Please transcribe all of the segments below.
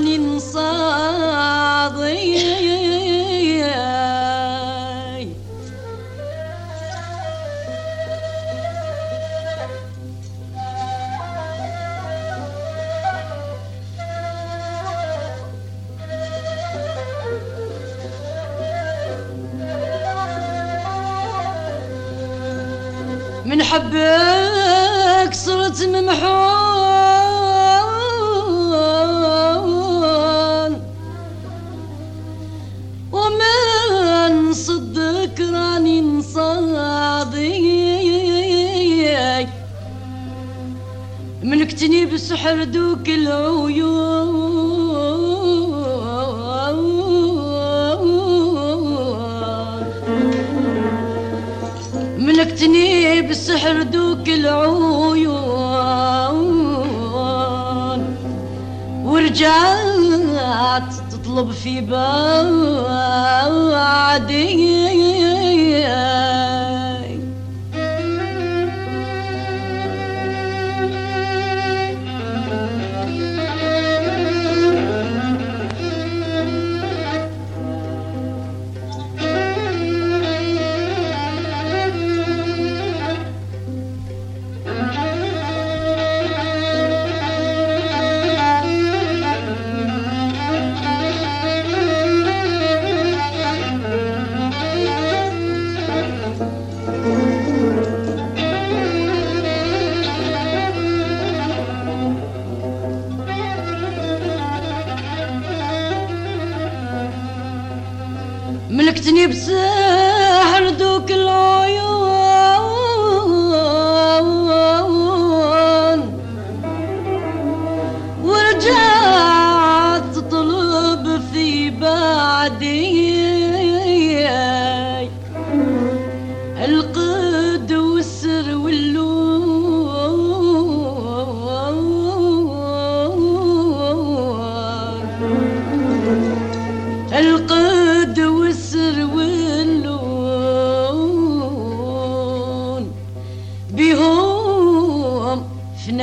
راني نصاضي من حبك صرت ممحون ملكتني بسحر دوك العيون. ملكتني بالسحر دوك العيون. ورجعت تطلب في بعدي. ملكتني بسحر دوك العيون. ورجعت تطلب في بعدي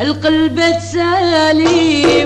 القلب تسالي